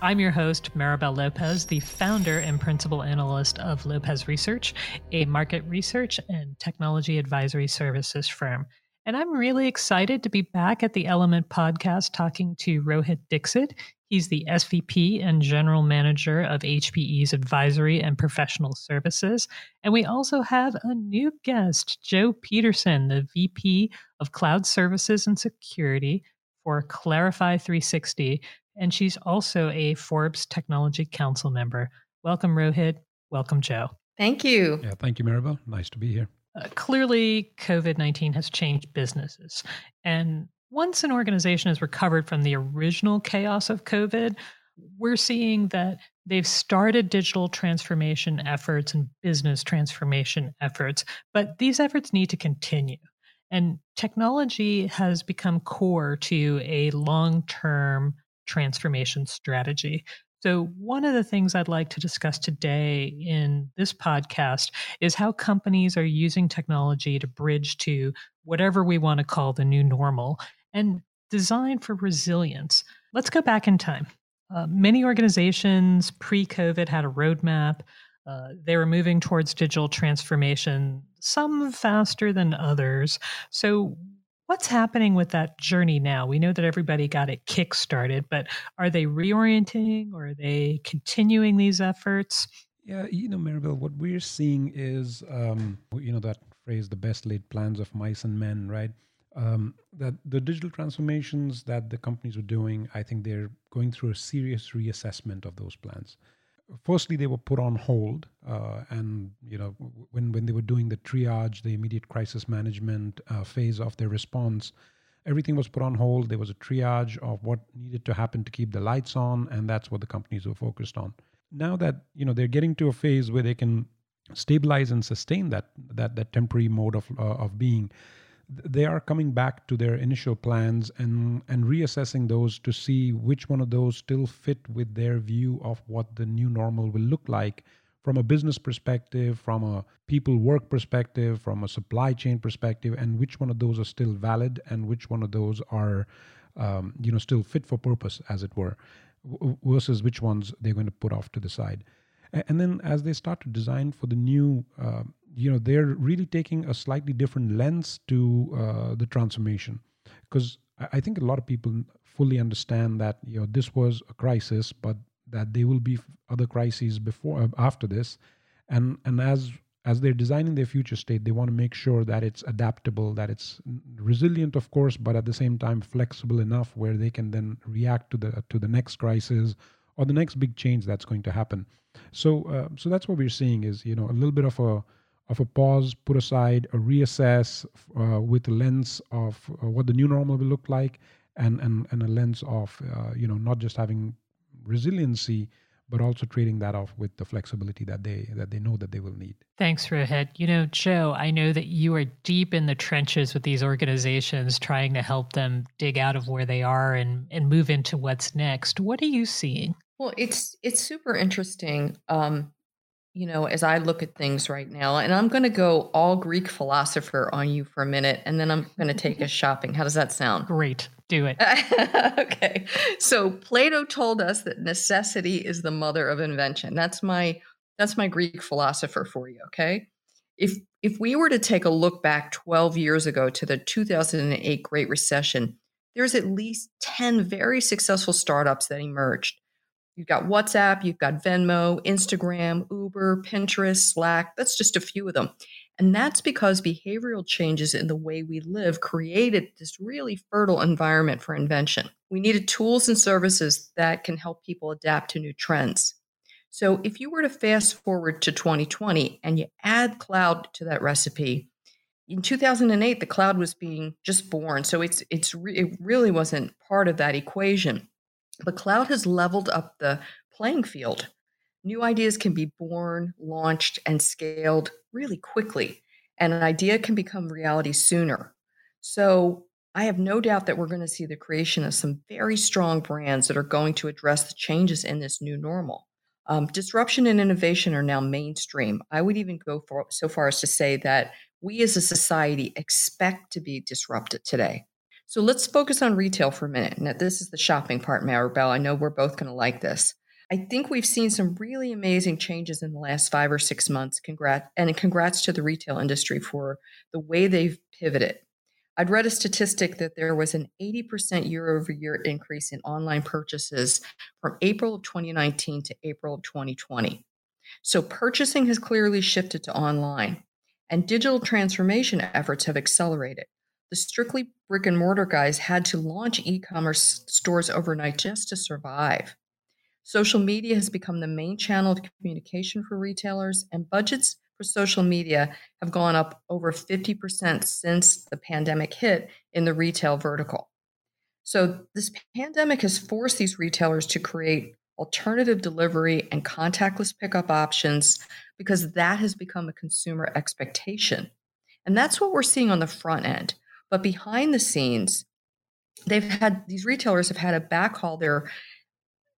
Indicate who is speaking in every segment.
Speaker 1: I'm your host, Maribel Lopez, the founder and principal analyst of Lopez Research, a market research and technology advisory services firm. And I'm really excited to be back at the Element podcast talking to Rohit Dixit. He's the SVP and General Manager of HPE's Advisory and Professional Services. And we also have a new guest, Joe Peterson, the VP of Cloud Services and Security for Clarify 360. And she's also a Forbes Technology Council member. Welcome, Rohit. Welcome, Joe.
Speaker 2: Thank you.
Speaker 3: Yeah, thank you, Maribel. Nice to be here.
Speaker 1: Uh, clearly, COVID 19 has changed businesses. And once an organization has recovered from the original chaos of COVID, we're seeing that they've started digital transformation efforts and business transformation efforts, but these efforts need to continue. And technology has become core to a long term transformation strategy. So, one of the things I'd like to discuss today in this podcast is how companies are using technology to bridge to whatever we want to call the new normal and design for resilience. Let's go back in time. Uh, many organizations pre COVID had a roadmap. Uh, they were moving towards digital transformation, some faster than others. So, What's happening with that journey now? We know that everybody got it kick-started, but are they reorienting or are they continuing these efforts?
Speaker 3: Yeah, you know, Maribel, what we're seeing is, um, you know, that phrase, the best laid plans of mice and men, right? Um, that the digital transformations that the companies are doing, I think they're going through a serious reassessment of those plans firstly they were put on hold uh, and you know when when they were doing the triage the immediate crisis management uh, phase of their response everything was put on hold. There was a triage of what needed to happen to keep the lights on and that's what the companies were focused on. Now that you know they're getting to a phase where they can stabilize and sustain that that that temporary mode of uh, of being they are coming back to their initial plans and and reassessing those to see which one of those still fit with their view of what the new normal will look like from a business perspective from a people work perspective from a supply chain perspective and which one of those are still valid and which one of those are um, you know still fit for purpose as it were w- versus which ones they're going to put off to the side. And then as they start to design for the new uh, you know they're really taking a slightly different lens to uh, the transformation because I think a lot of people fully understand that you know this was a crisis, but that there will be other crises before uh, after this, and and as as they're designing their future state, they want to make sure that it's adaptable, that it's resilient, of course, but at the same time flexible enough where they can then react to the to the next crisis or the next big change that's going to happen. So uh, so that's what we're seeing is you know a little bit of a of a pause, put aside, a reassess uh, with a lens of uh, what the new normal will look like, and and, and a lens of uh, you know not just having resiliency, but also trading that off with the flexibility that they that they know that they will need.
Speaker 1: Thanks, Rohit. You know, Joe, I know that you are deep in the trenches with these organizations, trying to help them dig out of where they are and and move into what's next. What are you seeing?
Speaker 2: Well, it's it's super interesting. Um, you know, as I look at things right now, and I'm going to go all Greek philosopher on you for a minute, and then I'm going to take us shopping. How does that sound?
Speaker 1: Great. Do it.
Speaker 2: okay. So Plato told us that necessity is the mother of invention. That's my that's my Greek philosopher for you, okay? If if we were to take a look back 12 years ago to the 2008 Great Recession, there's at least 10 very successful startups that emerged. You've got WhatsApp, you've got Venmo, Instagram, Uber, Pinterest, Slack. That's just a few of them. And that's because behavioral changes in the way we live created this really fertile environment for invention. We needed tools and services that can help people adapt to new trends. So if you were to fast forward to 2020 and you add cloud to that recipe, in 2008 the cloud was being just born, so it's it's it really wasn't part of that equation. The cloud has leveled up the playing field. New ideas can be born, launched, and scaled really quickly, and an idea can become reality sooner. So, I have no doubt that we're going to see the creation of some very strong brands that are going to address the changes in this new normal. Um, disruption and innovation are now mainstream. I would even go for, so far as to say that we as a society expect to be disrupted today. So let's focus on retail for a minute. Now, this is the shopping part, Maribel. I know we're both going to like this. I think we've seen some really amazing changes in the last five or six months. Congrats and congrats to the retail industry for the way they've pivoted. I'd read a statistic that there was an 80% year over year increase in online purchases from April of 2019 to April of 2020. So purchasing has clearly shifted to online, and digital transformation efforts have accelerated. The strictly brick and mortar guys had to launch e commerce stores overnight just to survive. Social media has become the main channel of communication for retailers, and budgets for social media have gone up over 50% since the pandemic hit in the retail vertical. So, this pandemic has forced these retailers to create alternative delivery and contactless pickup options because that has become a consumer expectation. And that's what we're seeing on the front end. But behind the scenes, they've had these retailers have had to backhaul their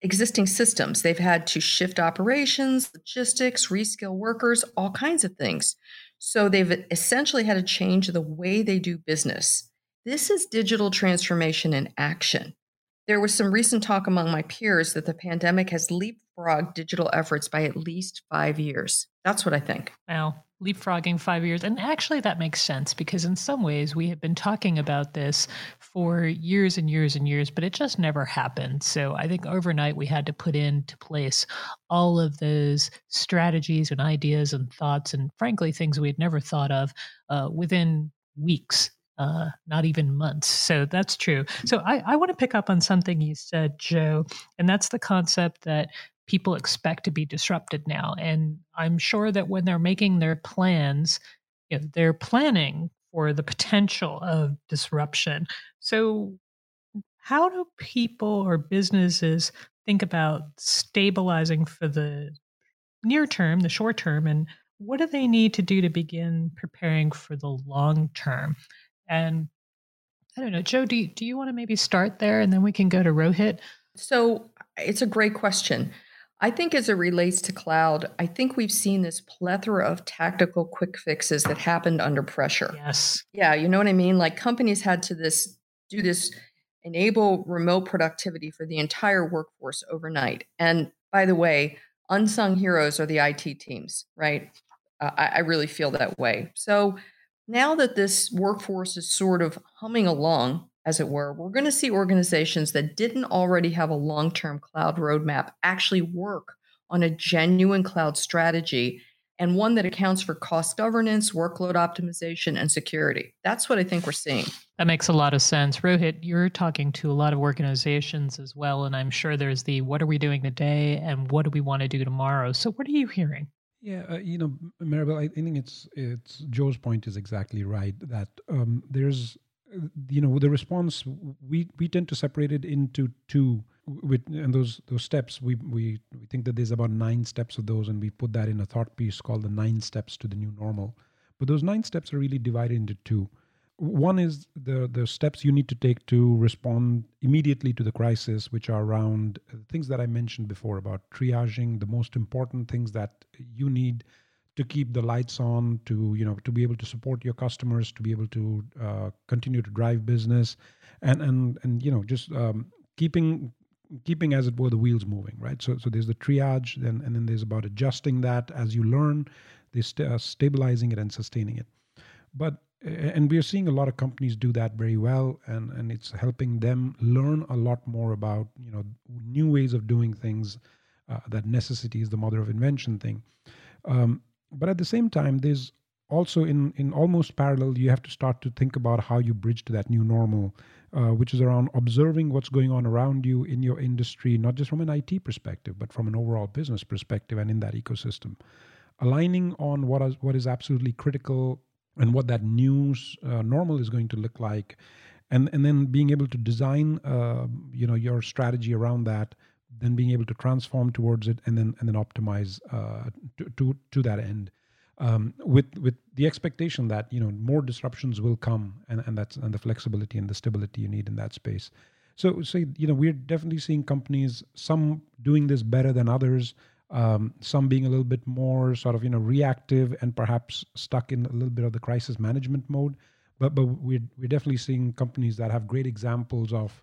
Speaker 2: existing systems. They've had to shift operations, logistics, reskill workers, all kinds of things. So they've essentially had to change the way they do business. This is digital transformation in action. There was some recent talk among my peers that the pandemic has leapfrogged digital efforts by at least five years. That's what I think.
Speaker 1: Wow leapfrogging five years. And actually, that makes sense because in some ways we have been talking about this for years and years and years, but it just never happened. So I think overnight we had to put into place all of those strategies and ideas and thoughts, and frankly, things we had never thought of uh, within weeks. Uh, not even months. So that's true. So I, I want to pick up on something you said, Joe, and that's the concept that people expect to be disrupted now. And I'm sure that when they're making their plans, you know, they're planning for the potential of disruption. So, how do people or businesses think about stabilizing for the near term, the short term, and what do they need to do to begin preparing for the long term? And I don't know, Joe, do you, do you want to maybe start there and then we can go to Rohit?
Speaker 2: So it's a great question. I think as it relates to cloud, I think we've seen this plethora of tactical quick fixes that happened under pressure.
Speaker 1: Yes.
Speaker 2: Yeah, you know what I mean? Like companies had to this do this enable remote productivity for the entire workforce overnight. And by the way, unsung heroes are the IT teams, right? Uh, I, I really feel that way. So now that this workforce is sort of humming along, as it were, we're going to see organizations that didn't already have a long term cloud roadmap actually work on a genuine cloud strategy and one that accounts for cost governance, workload optimization, and security. That's what I think we're seeing.
Speaker 1: That makes a lot of sense. Rohit, you're talking to a lot of organizations as well, and I'm sure there's the what are we doing today and what do we want to do tomorrow. So, what are you hearing?
Speaker 3: Yeah, uh, you know, Maribel, I think it's it's Joe's point is exactly right that um, there's you know the response we we tend to separate it into two with and those those steps we we we think that there's about nine steps of those and we put that in a thought piece called the nine steps to the new normal. But those nine steps are really divided into two one is the the steps you need to take to respond immediately to the crisis which are around things that i mentioned before about triaging the most important things that you need to keep the lights on, to you know, to be able to support your customers, to be able to uh, continue to drive business, and and and you know, just um, keeping keeping as it were the wheels moving, right? So so there's the triage, then and then there's about adjusting that as you learn, they st- uh, stabilizing it and sustaining it. But and we are seeing a lot of companies do that very well, and and it's helping them learn a lot more about you know new ways of doing things. Uh, that necessity is the mother of invention thing. Um, but at the same time there's also in in almost parallel you have to start to think about how you bridge to that new normal uh, which is around observing what's going on around you in your industry not just from an IT perspective but from an overall business perspective and in that ecosystem aligning on what is what is absolutely critical and what that new uh, normal is going to look like. And and then being able to design uh, you know your strategy around that then being able to transform towards it and then and then optimize uh, to, to to that end. Um, with with the expectation that you know more disruptions will come and, and that's and the flexibility and the stability you need in that space. So so you know we're definitely seeing companies some doing this better than others um, some being a little bit more sort of you know reactive and perhaps stuck in a little bit of the crisis management mode but but we're we're definitely seeing companies that have great examples of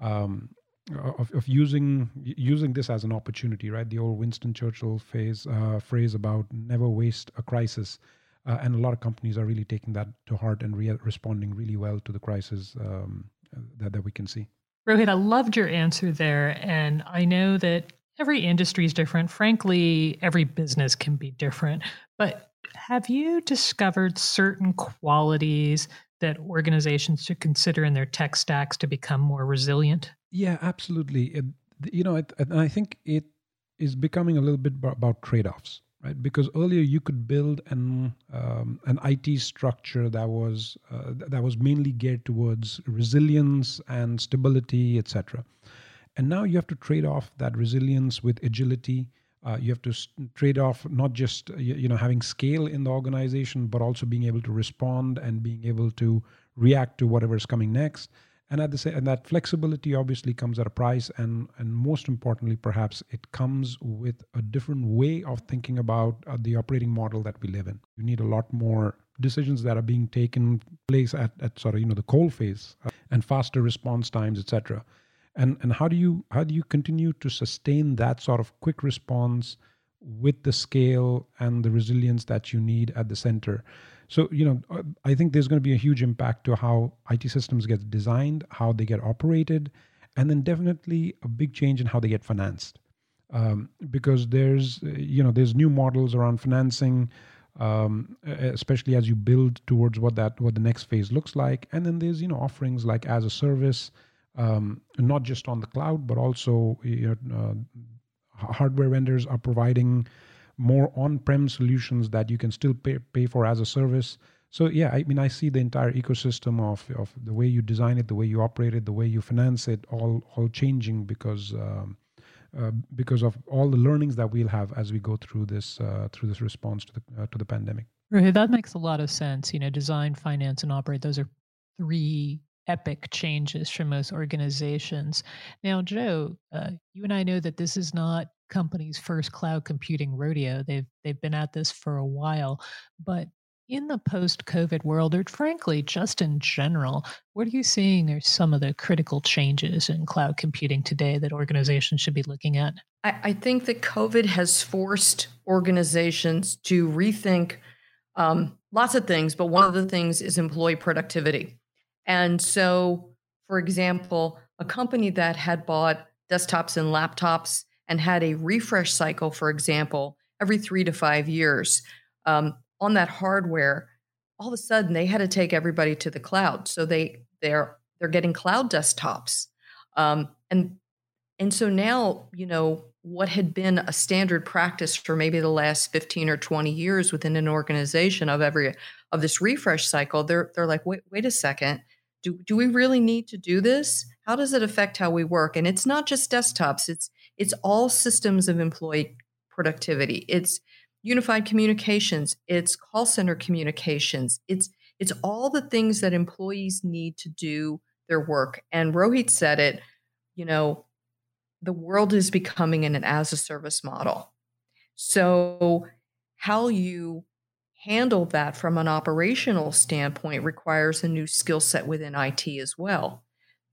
Speaker 3: um, of, of using using this as an opportunity, right? The old Winston Churchill phase uh, phrase about never waste a crisis, uh, and a lot of companies are really taking that to heart and re- responding really well to the crisis um, that that we can see.
Speaker 1: Rohit, I loved your answer there, and I know that every industry is different. Frankly, every business can be different, but have you discovered certain qualities that organizations should consider in their tech stacks to become more resilient?
Speaker 3: Yeah, absolutely. It, you know, it, and I think it is becoming a little bit about trade-offs, right? Because earlier you could build an um, an IT structure that was uh, that was mainly geared towards resilience and stability, etc. And now you have to trade off that resilience with agility. Uh, you have to trade off not just you, you know having scale in the organization, but also being able to respond and being able to react to whatever is coming next. And at the same and that flexibility obviously comes at a price and and most importantly perhaps it comes with a different way of thinking about uh, the operating model that we live in. You need a lot more decisions that are being taken place at, at sort of you know the coal phase uh, and faster response times etc and and how do you how do you continue to sustain that sort of quick response with the scale and the resilience that you need at the center so, you know, uh, I think there's going to be a huge impact to how IT systems get designed, how they get operated, and then definitely a big change in how they get financed. Um, because there's, uh, you know, there's new models around financing, um, especially as you build towards what that what the next phase looks like. And then there's, you know, offerings like as a service, um, not just on the cloud, but also you know, uh, hardware vendors are providing more on-prem solutions that you can still pay, pay for as a service. So yeah, I mean, I see the entire ecosystem of, of the way you design it, the way you operate it, the way you finance it, all all changing because um, uh, because of all the learnings that we'll have as we go through this uh, through this response to the uh, to the pandemic.
Speaker 1: Right, that makes a lot of sense. You know, design, finance, and operate; those are three epic changes for most organizations. Now, Joe, uh, you and I know that this is not company's first cloud computing rodeo. They've they've been at this for a while, but in the post-COVID world, or frankly, just in general, what are you seeing are some of the critical changes in cloud computing today that organizations should be looking at?
Speaker 2: I, I think that COVID has forced organizations to rethink um, lots of things, but one of the things is employee productivity. And so, for example, a company that had bought desktops and laptops and had a refresh cycle, for example, every three to five years um, on that hardware, all of a sudden they had to take everybody to the cloud. So they they're they're getting cloud desktops, um, and and so now you know what had been a standard practice for maybe the last 15 or 20 years within an organization of every of this refresh cycle they're they're like wait wait a second do do we really need to do this how does it affect how we work and it's not just desktops it's it's all systems of employee productivity. It's unified communications, it's call center communications, it's it's all the things that employees need to do their work. And Rohit said it, you know, the world is becoming an as a service model. So how you handle that from an operational standpoint requires a new skill set within IT as well.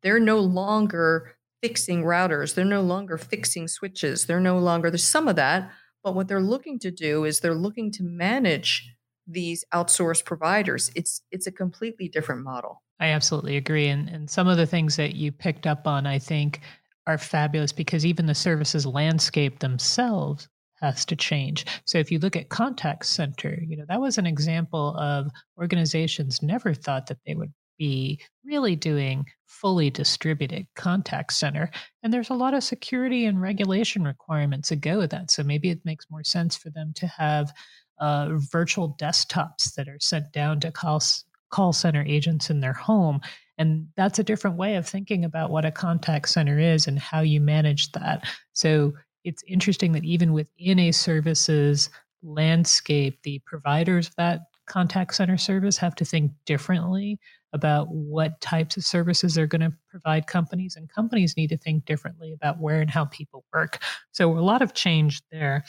Speaker 2: They're no longer fixing routers. They're no longer fixing switches. They're no longer, there's some of that, but what they're looking to do is they're looking to manage these outsourced providers. It's it's a completely different model.
Speaker 1: I absolutely agree. And and some of the things that you picked up on, I think, are fabulous because even the services landscape themselves has to change. So if you look at contact center, you know, that was an example of organizations never thought that they would be really doing fully distributed contact center. And there's a lot of security and regulation requirements that go with that. So maybe it makes more sense for them to have uh, virtual desktops that are sent down to call, call center agents in their home. And that's a different way of thinking about what a contact center is and how you manage that. So it's interesting that even within a services landscape, the providers of that contact center service have to think differently about what types of services they're going to provide companies, and companies need to think differently about where and how people work. So, a lot of change there.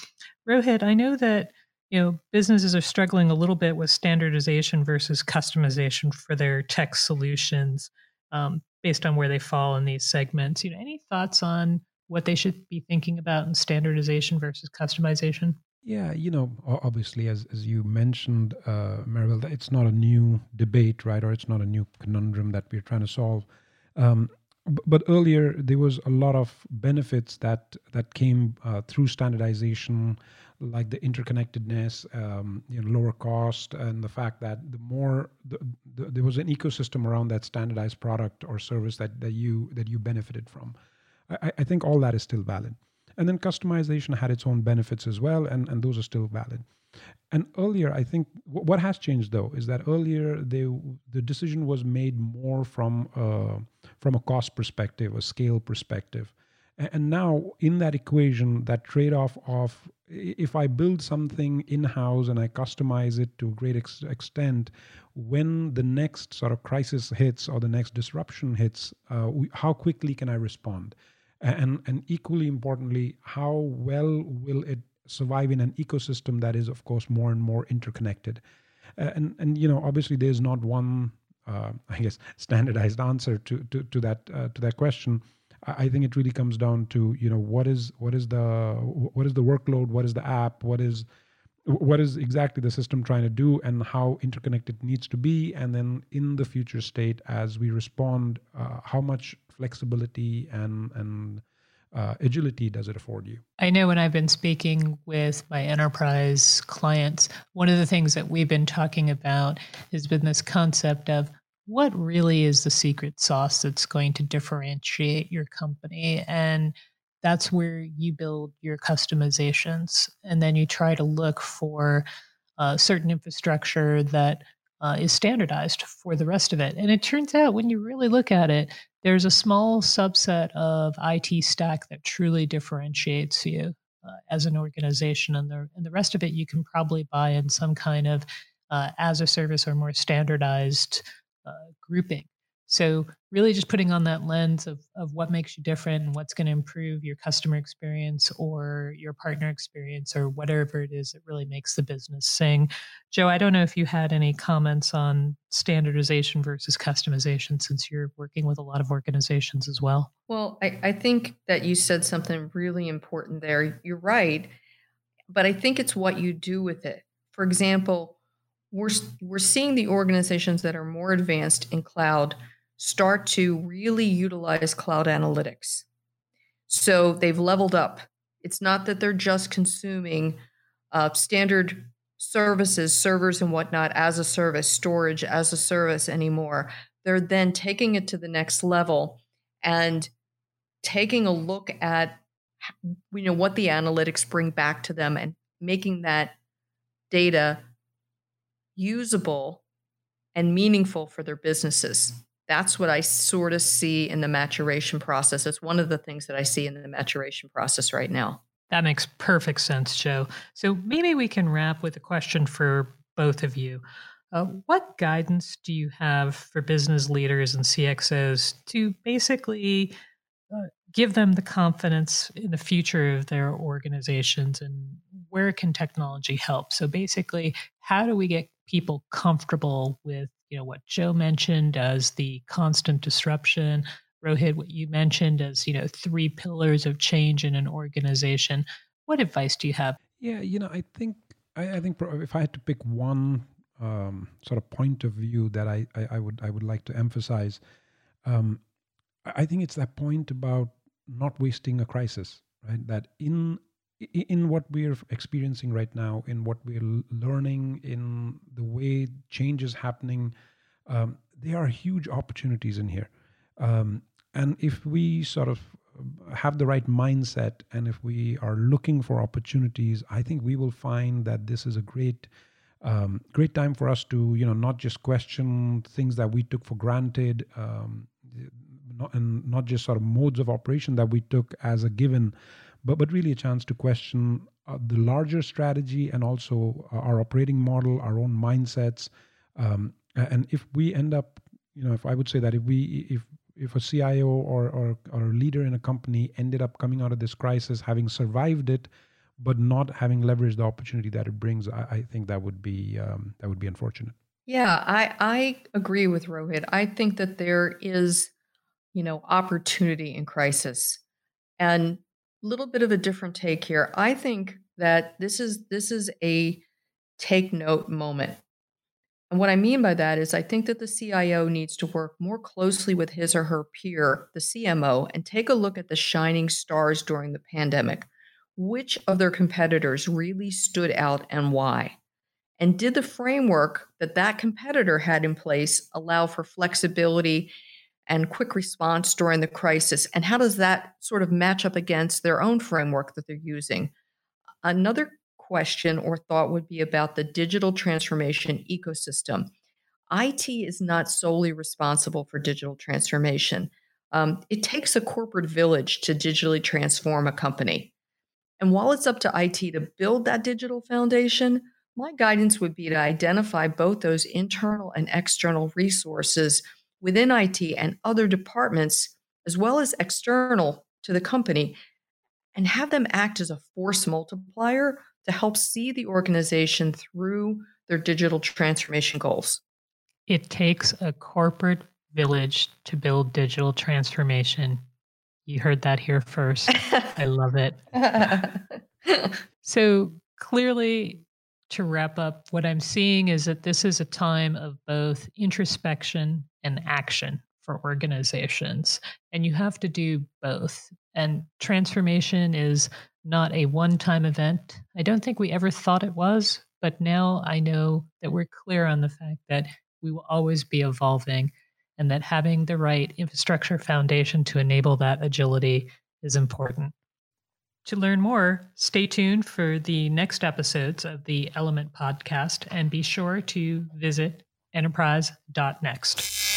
Speaker 1: Rohit, I know that you know, businesses are struggling a little bit with standardization versus customization for their tech solutions um, based on where they fall in these segments. You know, any thoughts on what they should be thinking about in standardization versus customization?
Speaker 3: Yeah, you know, obviously, as as you mentioned, uh, Maribel, it's not a new debate, right? Or it's not a new conundrum that we're trying to solve. Um, but earlier, there was a lot of benefits that that came uh, through standardization, like the interconnectedness, um, you know, lower cost, and the fact that the more the, the, there was an ecosystem around that standardized product or service that that you that you benefited from. I, I think all that is still valid. And then customization had its own benefits as well, and, and those are still valid. And earlier, I think w- what has changed though is that earlier they, the decision was made more from a, from a cost perspective, a scale perspective. And now, in that equation, that trade off of if I build something in house and I customize it to a great ex- extent, when the next sort of crisis hits or the next disruption hits, uh, we, how quickly can I respond? And and equally importantly how well will it survive in an ecosystem that is of course more and more interconnected? And and you know obviously there's not one uh, i guess standardized answer to to, to that uh, to that question. I think it really comes down to you know what is what is the what is the workload, what is the app, what is what is exactly the system trying to do, and how interconnected it needs to be, and then in the future state as we respond, uh, how much flexibility and and uh, agility does it afford you?
Speaker 1: I know when I've been speaking with my enterprise clients, one of the things that we've been talking about has been this concept of what really is the secret sauce that's going to differentiate your company. And that's where you build your customizations. And then you try to look for uh, certain infrastructure that uh, is standardized for the rest of it. And it turns out when you really look at it, there's a small subset of IT stack that truly differentiates you uh, as an organization, and the and the rest of it you can probably buy in some kind of uh, as a service or more standardized uh, grouping. So really just putting on that lens of, of what makes you different and what's going to improve your customer experience or your partner experience or whatever it is that really makes the business sing. Joe, I don't know if you had any comments on standardization versus customization since you're working with a lot of organizations as well.
Speaker 2: Well, I, I think that you said something really important there. You're right, but I think it's what you do with it. For example, we're, we're seeing the organizations that are more advanced in cloud – start to really utilize cloud analytics. So they've leveled up. It's not that they're just consuming uh, standard services, servers, and whatnot as a service, storage as a service anymore. They're then taking it to the next level and taking a look at you know what the analytics bring back to them and making that data usable and meaningful for their businesses that's what I sort of see in the maturation process. It's one of the things that I see in the maturation process right now.
Speaker 1: That makes perfect sense, Joe. So maybe we can wrap with a question for both of you. Uh, what guidance do you have for business leaders and CXOs to basically uh, give them the confidence in the future of their organizations and where can technology help? So basically, how do we get people comfortable with you know what Joe mentioned as the constant disruption, Rohit, what you mentioned as you know three pillars of change in an organization. What advice do you have?
Speaker 3: Yeah, you know, I think I, I think if I had to pick one um, sort of point of view that I, I, I, would I would like to emphasize, um, I think it's that point about not wasting a crisis, right? That in in what we're experiencing right now, in what we're learning, in the way change is happening, um, there are huge opportunities in here. Um, and if we sort of have the right mindset and if we are looking for opportunities, I think we will find that this is a great. Um, great time for us to you know not just question things that we took for granted um, not, and not just sort of modes of operation that we took as a given but but really a chance to question uh, the larger strategy and also uh, our operating model, our own mindsets. Um, and if we end up, you know, if I would say that if we if if a CIO or, or or a leader in a company ended up coming out of this crisis having survived it, but not having leveraged the opportunity that it brings, I, I think that would be um, that would be unfortunate.
Speaker 2: Yeah, I I agree with Rohit. I think that there is, you know, opportunity in crisis, and little bit of a different take here. I think that this is this is a take note moment. And what I mean by that is I think that the CIO needs to work more closely with his or her peer, the CMO, and take a look at the shining stars during the pandemic. Which of their competitors really stood out and why? And did the framework that that competitor had in place allow for flexibility and quick response during the crisis? And how does that sort of match up against their own framework that they're using? Another question or thought would be about the digital transformation ecosystem. IT is not solely responsible for digital transformation. Um, it takes a corporate village to digitally transform a company. And while it's up to IT to build that digital foundation, my guidance would be to identify both those internal and external resources within IT and other departments, as well as external to the company, and have them act as a force multiplier to help see the organization through their digital transformation goals.
Speaker 1: It takes a corporate village to build digital transformation. You heard that here first. I love it. so, clearly, to wrap up, what I'm seeing is that this is a time of both introspection and action for organizations. And you have to do both. And transformation is not a one time event. I don't think we ever thought it was, but now I know that we're clear on the fact that we will always be evolving and that having the right infrastructure foundation to enable that agility is important. To learn more, stay tuned for the next episodes of the Element podcast and be sure to visit enterprise.next.